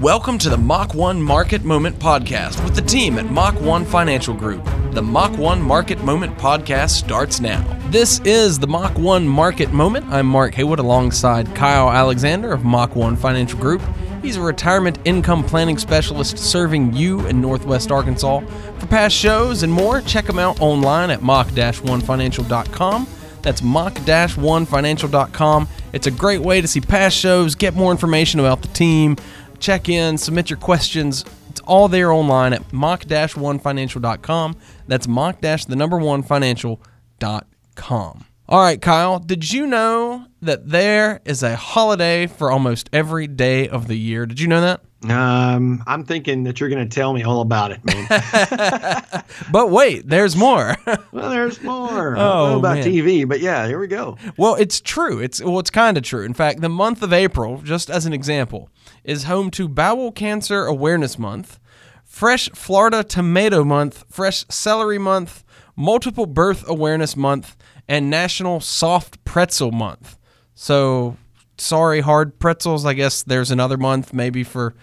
Welcome to the Mach 1 Market Moment Podcast with the team at Mach 1 Financial Group. The Mach 1 Market Moment Podcast starts now. This is the Mach 1 Market Moment. I'm Mark Haywood alongside Kyle Alexander of Mach 1 Financial Group. He's a retirement income planning specialist serving you in Northwest Arkansas. For past shows and more, check him out online at mach-1financial.com. That's mach-1financial.com. It's a great way to see past shows, get more information about the team, check in, submit your questions. It's all there online at mach-1financial.com. That's mach-the number one financial.com. All right, Kyle, did you know that there is a holiday for almost every day of the year? Did you know that? Um, I'm thinking that you're going to tell me all about it, man. but wait, there's more. well, there's more. Oh, about man. TV, but yeah, here we go. Well, it's true. It's well, it's kind of true. In fact, the month of April, just as an example, is home to Bowel Cancer Awareness Month, Fresh Florida Tomato Month, Fresh Celery Month, Multiple Birth Awareness Month, and National Soft Pretzel Month. So, sorry, hard pretzels. I guess there's another month maybe for.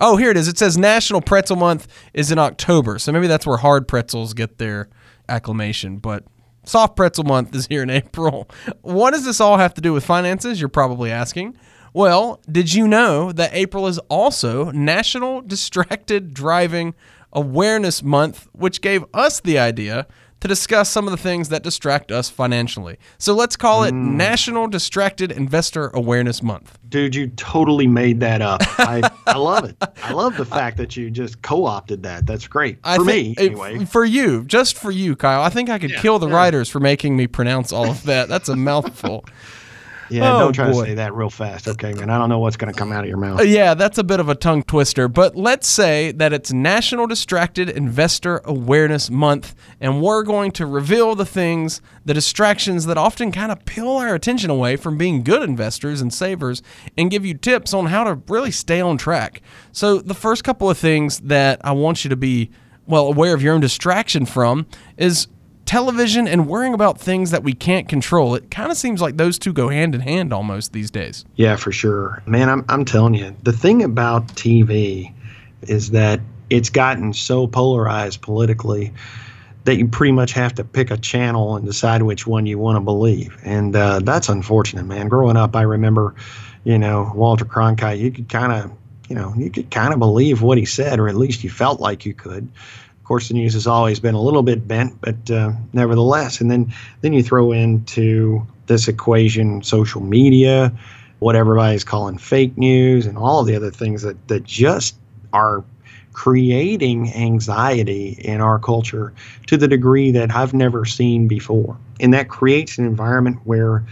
Oh, here it is. It says National Pretzel Month is in October. So maybe that's where hard pretzels get their acclamation. But Soft Pretzel Month is here in April. What does this all have to do with finances? You're probably asking. Well, did you know that April is also National Distracted Driving Awareness Month, which gave us the idea to discuss some of the things that distract us financially. So let's call it mm. National Distracted Investor Awareness Month. Dude, you totally made that up. I, I love it. I love the fact that you just co opted that. That's great. For me, anyway. For you, just for you, Kyle. I think I could yeah, kill the yeah. writers for making me pronounce all of that. That's a mouthful. Yeah, oh, don't try boy. to say that real fast, okay, man. I don't know what's going to come out of your mouth. Yeah, that's a bit of a tongue twister. But let's say that it's National Distracted Investor Awareness Month, and we're going to reveal the things, the distractions that often kind of peel our attention away from being good investors and savers, and give you tips on how to really stay on track. So, the first couple of things that I want you to be well aware of your own distraction from is television and worrying about things that we can't control. It kind of seems like those two go hand in hand almost these days. Yeah, for sure. Man, I'm, I'm telling you, the thing about TV is that it's gotten so polarized politically that you pretty much have to pick a channel and decide which one you want to believe. And uh, that's unfortunate, man. Growing up, I remember, you know, Walter Cronkite, you could kind of, you know, you could kind of believe what he said, or at least you felt like you could course, the news has always been a little bit bent, but uh, nevertheless. And then then you throw into this equation social media, what everybody's calling fake news, and all the other things that that just are creating anxiety in our culture to the degree that I've never seen before. And that creates an environment where,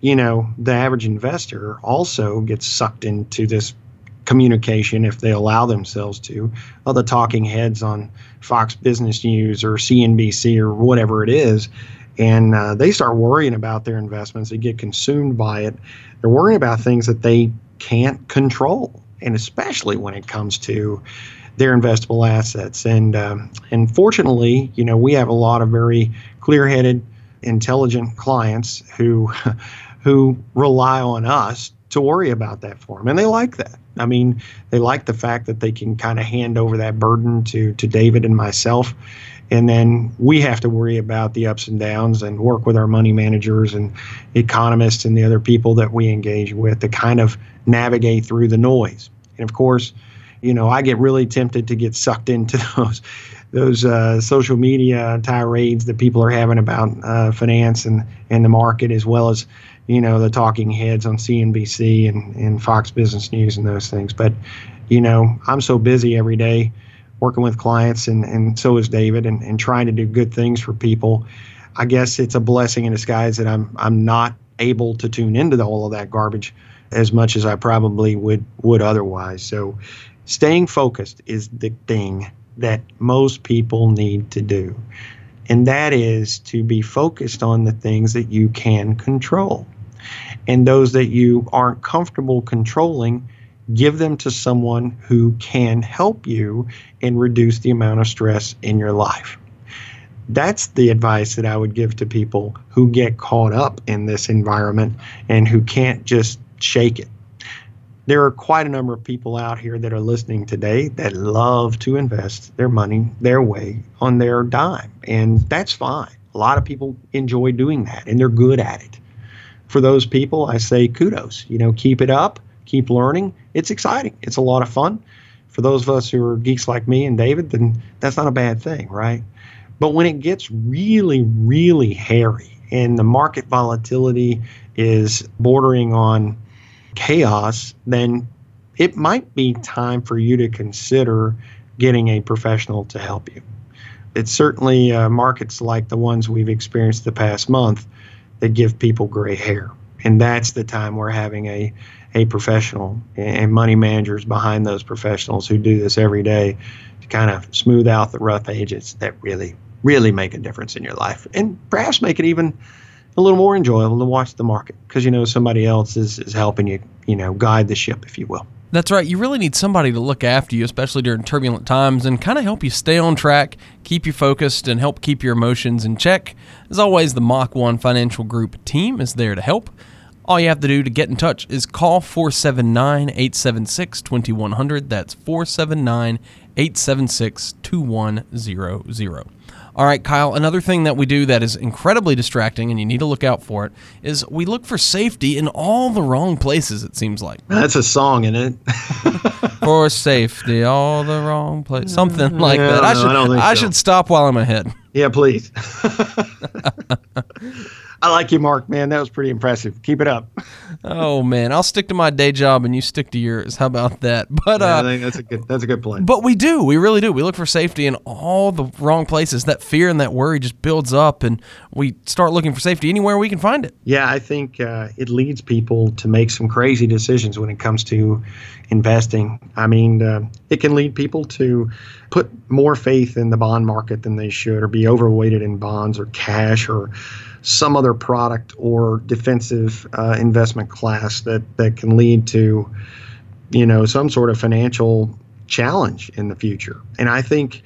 you know, the average investor also gets sucked into this communication if they allow themselves to of the talking heads on Fox Business News or CNBC or whatever it is. And uh, they start worrying about their investments. They get consumed by it. They're worrying about things that they can't control, and especially when it comes to their investable assets. And um, and fortunately, you know, we have a lot of very clear-headed, intelligent clients who who rely on us to worry about that for them, and they like that. I mean, they like the fact that they can kind of hand over that burden to to David and myself, and then we have to worry about the ups and downs and work with our money managers and economists and the other people that we engage with to kind of navigate through the noise. And of course, you know, I get really tempted to get sucked into those those uh, social media tirades that people are having about uh, finance and and the market as well as you know, the talking heads on CNBC and, and Fox Business News and those things. But, you know, I'm so busy every day working with clients, and, and so is David, and, and trying to do good things for people. I guess it's a blessing in disguise that I'm I'm not able to tune into all of that garbage as much as I probably would would otherwise. So, staying focused is the thing that most people need to do, and that is to be focused on the things that you can control and those that you aren't comfortable controlling, give them to someone who can help you and reduce the amount of stress in your life. That's the advice that I would give to people who get caught up in this environment and who can't just shake it. there are quite a number of people out here that are listening today that love to invest their money their way on their dime. And that's fine. A lot of people enjoy doing that and they're good at it. For those people, I say kudos. You know, keep it up, keep learning. It's exciting, it's a lot of fun. For those of us who are geeks like me and David, then that's not a bad thing, right? But when it gets really, really hairy and the market volatility is bordering on chaos, then it might be time for you to consider getting a professional to help you. It's certainly uh, markets like the ones we've experienced the past month that give people gray hair. And that's the time we're having a, a professional and money managers behind those professionals who do this every day to kind of smooth out the rough edges that really, really make a difference in your life and perhaps make it even a little more enjoyable to watch the market because you know somebody else is, is helping you, you know, guide the ship, if you will. That's right. You really need somebody to look after you, especially during turbulent times, and kind of help you stay on track, keep you focused, and help keep your emotions in check. As always, the Mach 1 Financial Group team is there to help. All you have to do to get in touch is call 479 876 2100. That's 479 876 2100. All right, Kyle, another thing that we do that is incredibly distracting and you need to look out for it is we look for safety in all the wrong places, it seems like. That's a song, isn't it? for safety, all the wrong places. Something like Yeah, that. I should I think so. should stop while I'm ahead. Yeah, please. I like you, Mark, man. That was pretty impressive. Keep it up. Oh man, I'll stick to my day job and you stick to yours. How about that? But Yeah, I uh think that's a good that's a good plan. But we do. We really do. We look for safety in all the wrong places. That fear and that worry just builds up, and we start looking for safety anywhere we can find it. Yeah, I think uh, it leads people to make some crazy decisions when it comes to investing. I mean, uh, it can lead people to put more faith in the bond market than they should, or be overweighted in bonds or cash or some other product or defensive uh, investment class that that can lead to, you know, some sort of financial challenge in the future. And I think,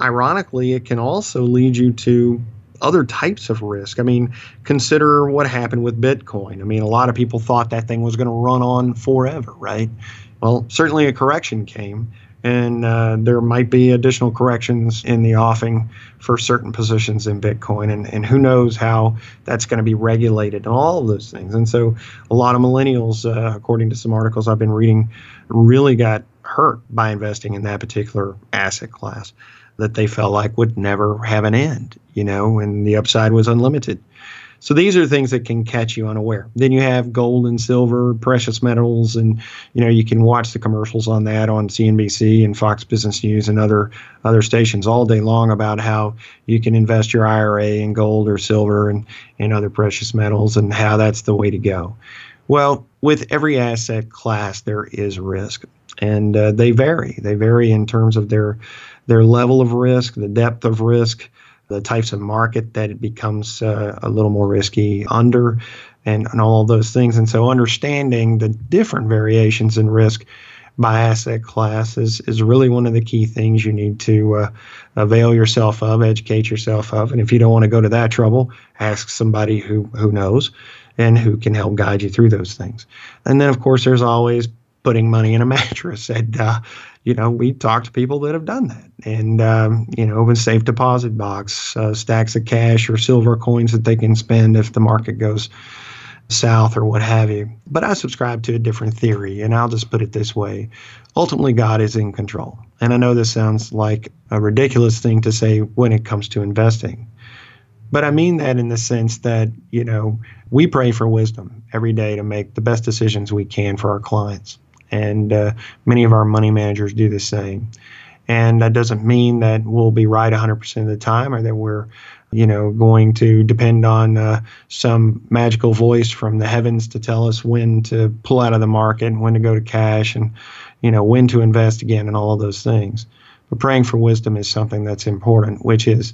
ironically, it can also lead you to other types of risk. I mean, consider what happened with Bitcoin. I mean, a lot of people thought that thing was going to run on forever, right? Well, certainly a correction came, and uh, there might be additional corrections in the offing for certain positions in Bitcoin, and, and who knows how that's going to be regulated and all of those things. And so, a lot of millennials, uh, according to some articles I've been reading, really got hurt by investing in that particular asset class that they felt like would never have an end, you know, and the upside was unlimited. So these are things that can catch you unaware. Then you have gold and silver, precious metals, and you know you can watch the commercials on that on CNBC and Fox Business News and other other stations all day long about how you can invest your IRA in gold or silver and and other precious metals and how that's the way to go. Well, with every asset class there is risk, and uh, they vary. They vary in terms of their their level of risk, the depth of risk, the types of market that it becomes uh, a little more risky under, and, and all those things. And so, understanding the different variations in risk by asset class is, is really one of the key things you need to uh, avail yourself of, educate yourself of. And if you don't want to go to that trouble, ask somebody who, who knows and who can help guide you through those things. And then, of course, there's always putting money in a mattress. And, uh, you know, we talk to people that have done that. And, um, you know, with safe deposit box, uh, stacks of cash or silver coins that they can spend if the market goes south or what have you. But I subscribe to a different theory. And I'll just put it this way ultimately, God is in control. And I know this sounds like a ridiculous thing to say when it comes to investing. But I mean that in the sense that, you know, we pray for wisdom every day to make the best decisions we can for our clients. And uh, many of our money managers do the same. And that doesn't mean that we'll be right 100% of the time or that we're, you know, going to depend on uh, some magical voice from the heavens to tell us when to pull out of the market, and when to go to cash, and, you know, when to invest again, and all of those things. But praying for wisdom is something that's important, which is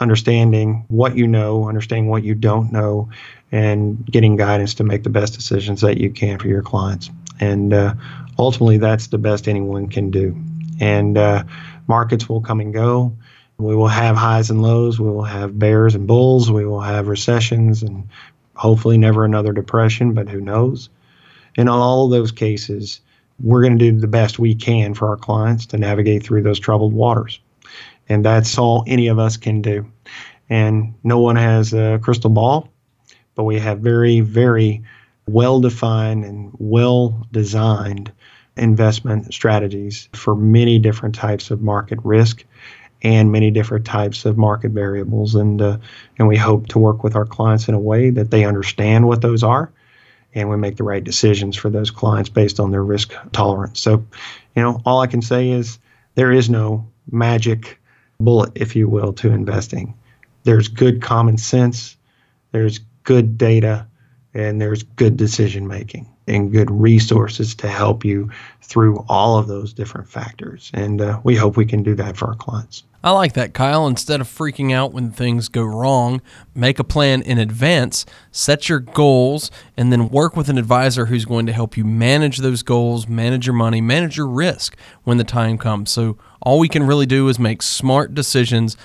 understanding what you know, understanding what you don't know, and getting guidance to make the best decisions that you can for your clients. And uh, ultimately, that's the best anyone can do. And uh, markets will come and go. We will have highs and lows. We will have bears and bulls. We will have recessions and hopefully never another depression, but who knows? in all of those cases, we're going to do the best we can for our clients to navigate through those troubled waters. And that's all any of us can do. And no one has a crystal ball, but we have very, very well defined and well designed investment strategies for many different types of market risk and many different types of market variables. And, uh, and we hope to work with our clients in a way that they understand what those are and we make the right decisions for those clients based on their risk tolerance. So, you know, all I can say is there is no magic bullet, if you will, to investing. There's good common sense, there's good data, and there's good decision making and good resources to help you through all of those different factors. And uh, we hope we can do that for our clients. I like that, Kyle. Instead of freaking out when things go wrong, make a plan in advance, set your goals, and then work with an advisor who's going to help you manage those goals, manage your money, manage your risk when the time comes. So, all we can really do is make smart decisions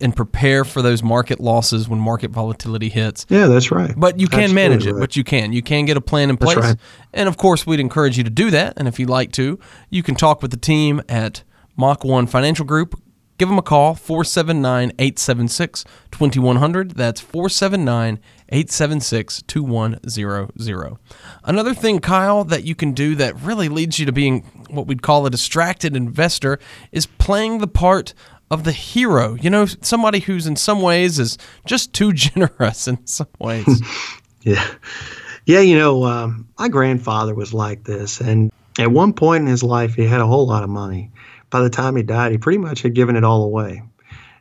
and prepare for those market losses when market volatility hits. Yeah, that's right. But you can Absolutely manage it, right. but you can. You can get a plan in place. right. And of course, we'd encourage you to do that. And if you'd like to, you can talk with the team at Mach 1 Financial Group. Give them a call, 479 876 2100. That's 479 876 2100. Another thing, Kyle, that you can do that really leads you to being what we'd call a distracted investor is playing the part of the hero. You know, somebody who's in some ways is just too generous in some ways. Yeah. Yeah, you know, um, my grandfather was like this. And at one point in his life, he had a whole lot of money. By the time he died, he pretty much had given it all away.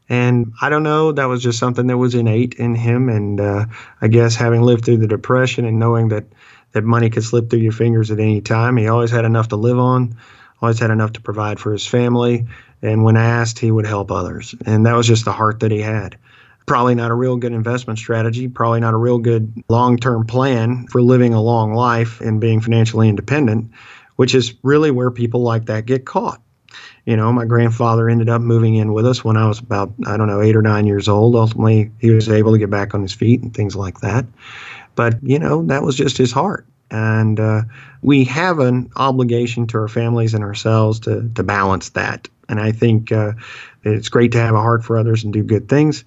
And I don't know, that was just something that was innate in him. And uh, I guess having lived through the Depression and knowing that, that money could slip through your fingers at any time, he always had enough to live on, always had enough to provide for his family. And when asked, he would help others. And that was just the heart that he had probably not a real good investment strategy, probably not a real good long term plan for living a long life and being financially independent, which is really where people like that get caught. You know, my grandfather ended up moving in with us when I was about, I don't know, eight or nine years old. Ultimately, he was able to get back on his feet and things like that. But, you know, that was just his heart. And uh, we have an obligation to our families and ourselves to, to balance that. And I think uh, it's great to have a heart for others and do good things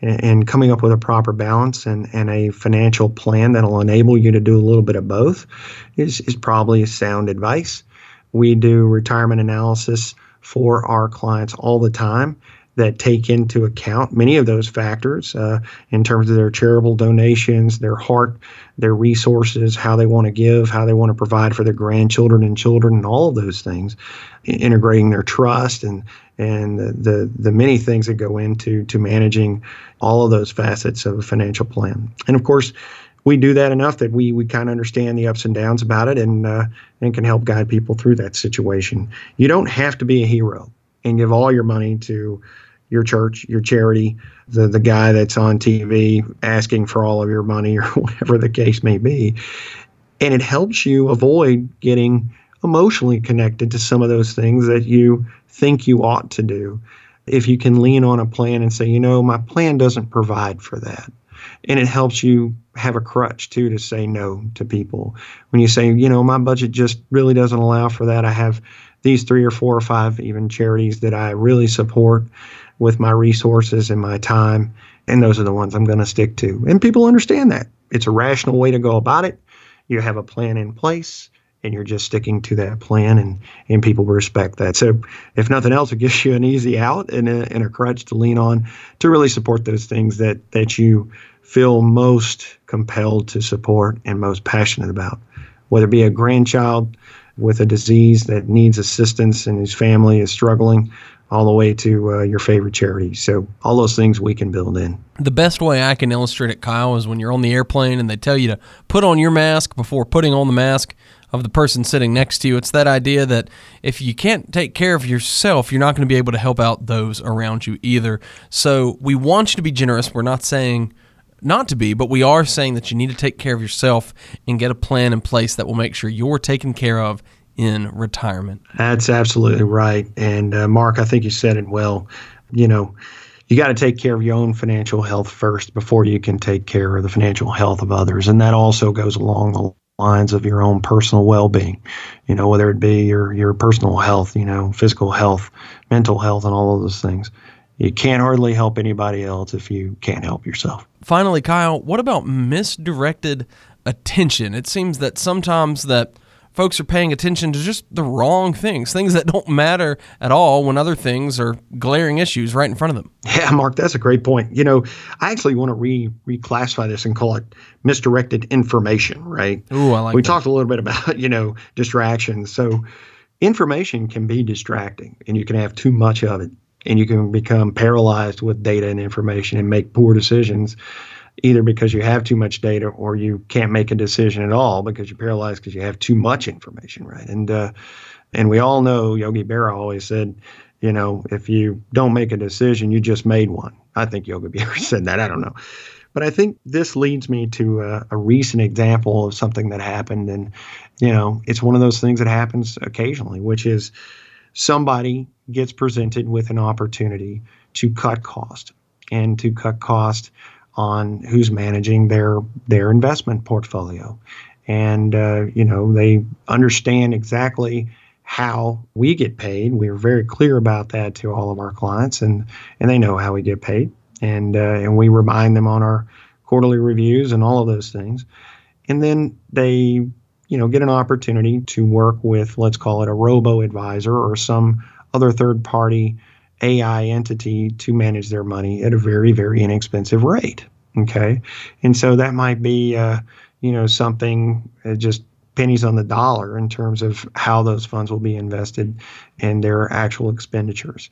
and coming up with a proper balance and, and a financial plan that'll enable you to do a little bit of both is, is probably sound advice. We do retirement analysis for our clients all the time that take into account many of those factors uh, in terms of their charitable donations, their heart, their resources, how they want to give, how they want to provide for their grandchildren and children, and all of those things, integrating their trust and and the, the the many things that go into to managing all of those facets of a financial plan. And of course, we do that enough that we we kind of understand the ups and downs about it and uh, and can help guide people through that situation. You don't have to be a hero and give all your money to your church, your charity, the the guy that's on TV asking for all of your money or whatever the case may be. And it helps you avoid getting emotionally connected to some of those things that you think you ought to do. If you can lean on a plan and say, you know, my plan doesn't provide for that. And it helps you have a crutch too to say no to people. When you say, you know, my budget just really doesn't allow for that. I have these three or four or five even charities that I really support with my resources and my time. And those are the ones I'm going to stick to. And people understand that. It's a rational way to go about it. You have a plan in place and you're just sticking to that plan and, and people respect that. So if nothing else, it gives you an easy out and a, and a crutch to lean on to really support those things that, that you feel most compelled to support and most passionate about, whether it be a grandchild with a disease that needs assistance and whose family is struggling, all the way to uh, your favorite charity. So all those things we can build in. The best way I can illustrate it, Kyle, is when you're on the airplane and they tell you to put on your mask before putting on the mask of the person sitting next to you. It's that idea that if you can't take care of yourself, you're not going to be able to help out those around you either. So we want you to be generous. We're not saying not to be, but we are saying that you need to take care of yourself and get a plan in place that will make sure you're taken care of in retirement. That's absolutely right. And uh, Mark, I think you said it well. You know, you got to take care of your own financial health first before you can take care of the financial health of others. And that also goes along the lines of your own personal well-being you know whether it be your your personal health you know physical health mental health and all of those things you can't hardly help anybody else if you can't help yourself finally kyle what about misdirected attention it seems that sometimes that folks are paying attention to just the wrong things, things that don't matter at all when other things are glaring issues right in front of them. Yeah, Mark, that's a great point. You know, I actually want to re reclassify this and call it misdirected information, right? Ooh, I like We that. talked a little bit about, you know, distractions. So information can be distracting and you can have too much of it and you can become paralyzed with data and information and make poor decisions either because you have too much data or you can't make a decision at all because you're paralyzed because you have too much information, right? And uh, and we all know Yogi Berra always said, you know, if you don't make a decision, you just made one. I think Yogi Berra said that. I don't know. But I think this leads me to a, a recent example of something that happened. And, you know, it's one of those things that happens occasionally, which is somebody gets presented with an opportunity to cut cost and to cut cost on who's managing their their investment portfolio, and uh, you know they understand exactly how we get paid. We're very clear about that to all of our clients, and and they know how we get paid, and uh, and we remind them on our quarterly reviews and all of those things, and then they you know get an opportunity to work with let's call it a robo advisor or some other third party AI entity to manage their money at a very, very inexpensive rate. Okay. And so that might be, uh, you know, something uh, just pennies on the dollar in terms of how those funds will be invested and their actual expenditures.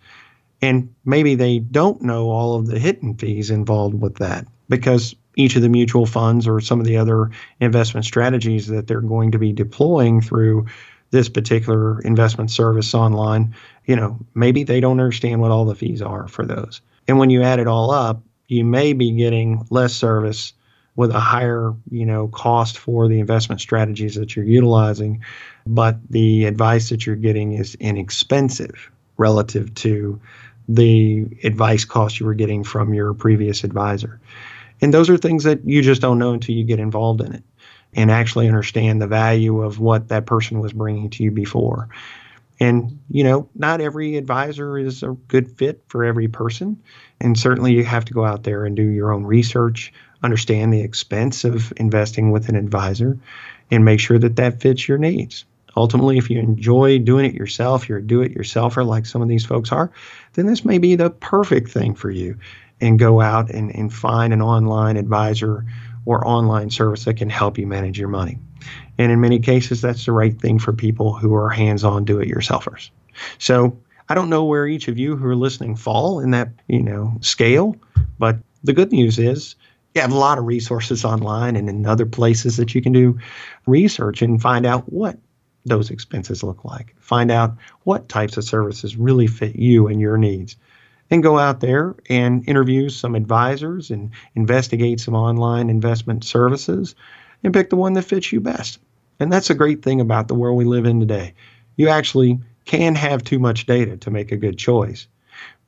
And maybe they don't know all of the hidden fees involved with that because each of the mutual funds or some of the other investment strategies that they're going to be deploying through this particular investment service online, you know, maybe they don't understand what all the fees are for those. And when you add it all up, you may be getting less service with a higher, you know, cost for the investment strategies that you're utilizing, but the advice that you're getting is inexpensive relative to the advice cost you were getting from your previous advisor. And those are things that you just don't know until you get involved in it and actually understand the value of what that person was bringing to you before. And, you know, not every advisor is a good fit for every person. And certainly you have to go out there and do your own research, understand the expense of investing with an advisor, and make sure that that fits your needs. Ultimately, if you enjoy doing it yourself, you're a do it yourselfer like some of these folks are, then this may be the perfect thing for you. And go out and, and find an online advisor or online service that can help you manage your money. And in many cases, that's the right thing for people who are hands on do it yourselfers. So I don't know where each of you who are listening fall in that, you know, scale, but the good news is you have a lot of resources online and in other places that you can do research and find out what those expenses look like. Find out what types of services really fit you and your needs. And go out there and interview some advisors and investigate some online investment services and pick the one that fits you best. And that's a great thing about the world we live in today. You actually can have too much data to make a good choice.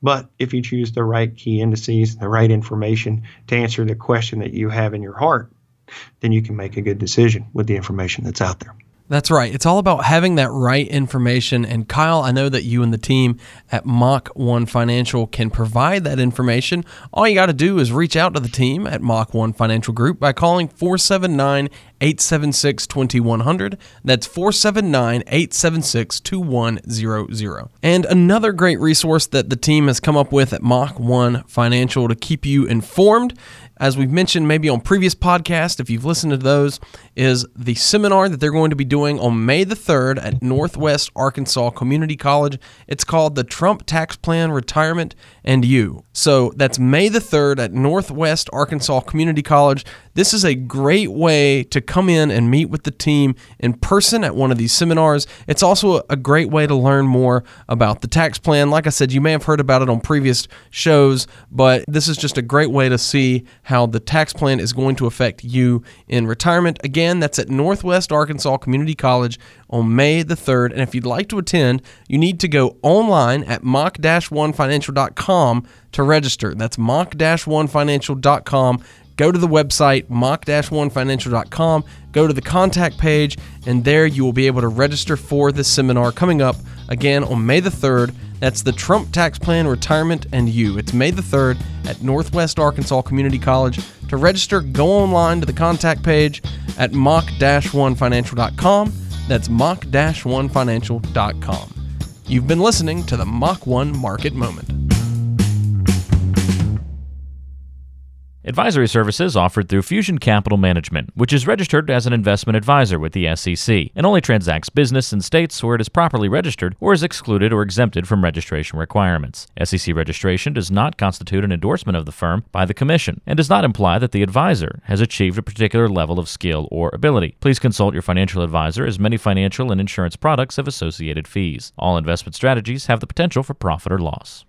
But if you choose the right key indices, the right information to answer the question that you have in your heart, then you can make a good decision with the information that's out there. That's right. It's all about having that right information. And Kyle, I know that you and the team at Mach 1 Financial can provide that information. All you got to do is reach out to the team at Mach 1 Financial Group by calling 479 876 2100. That's 479 876 2100. And another great resource that the team has come up with at Mach 1 Financial to keep you informed as we've mentioned maybe on previous podcasts, if you've listened to those, is the seminar that they're going to be doing on May the 3rd at Northwest Arkansas Community College. It's called the Trump Tax Plan Retirement and You. So that's May the 3rd at Northwest Arkansas Community College. This is a great way to come in and meet with the team in person at one of these seminars. It's also a great way to learn more about the tax plan. Like I said, you may have heard about it on previous shows, but this is just a great way to see how the tax plan is going to affect you in retirement. Again, that's at Northwest Arkansas Community College on May the 3rd. And if you'd like to attend, you need to go online at mach-1financial.com to register. That's mach-1financial.com. go to the website mach-onefinancial.com, go to the contact page, and there you will be able to register for the seminar coming up again on May the 3rd. That's the Trump Tax Plan, Retirement, and You. It's May the 3rd at Northwest Arkansas Community College. To register, go online to the contact page at mach-onefinancial.com. That's mach-onefinancial.com. You've been listening to the Mach 1 Market Moment. Advisory services offered through Fusion Capital Management, which is registered as an investment advisor with the SEC and only transacts business in states where it is properly registered or is excluded or exempted from registration requirements. SEC registration does not constitute an endorsement of the firm by the Commission and does not imply that the advisor has achieved a particular level of skill or ability. Please consult your financial advisor as many financial and insurance products have associated fees. All investment strategies have the potential for profit or loss.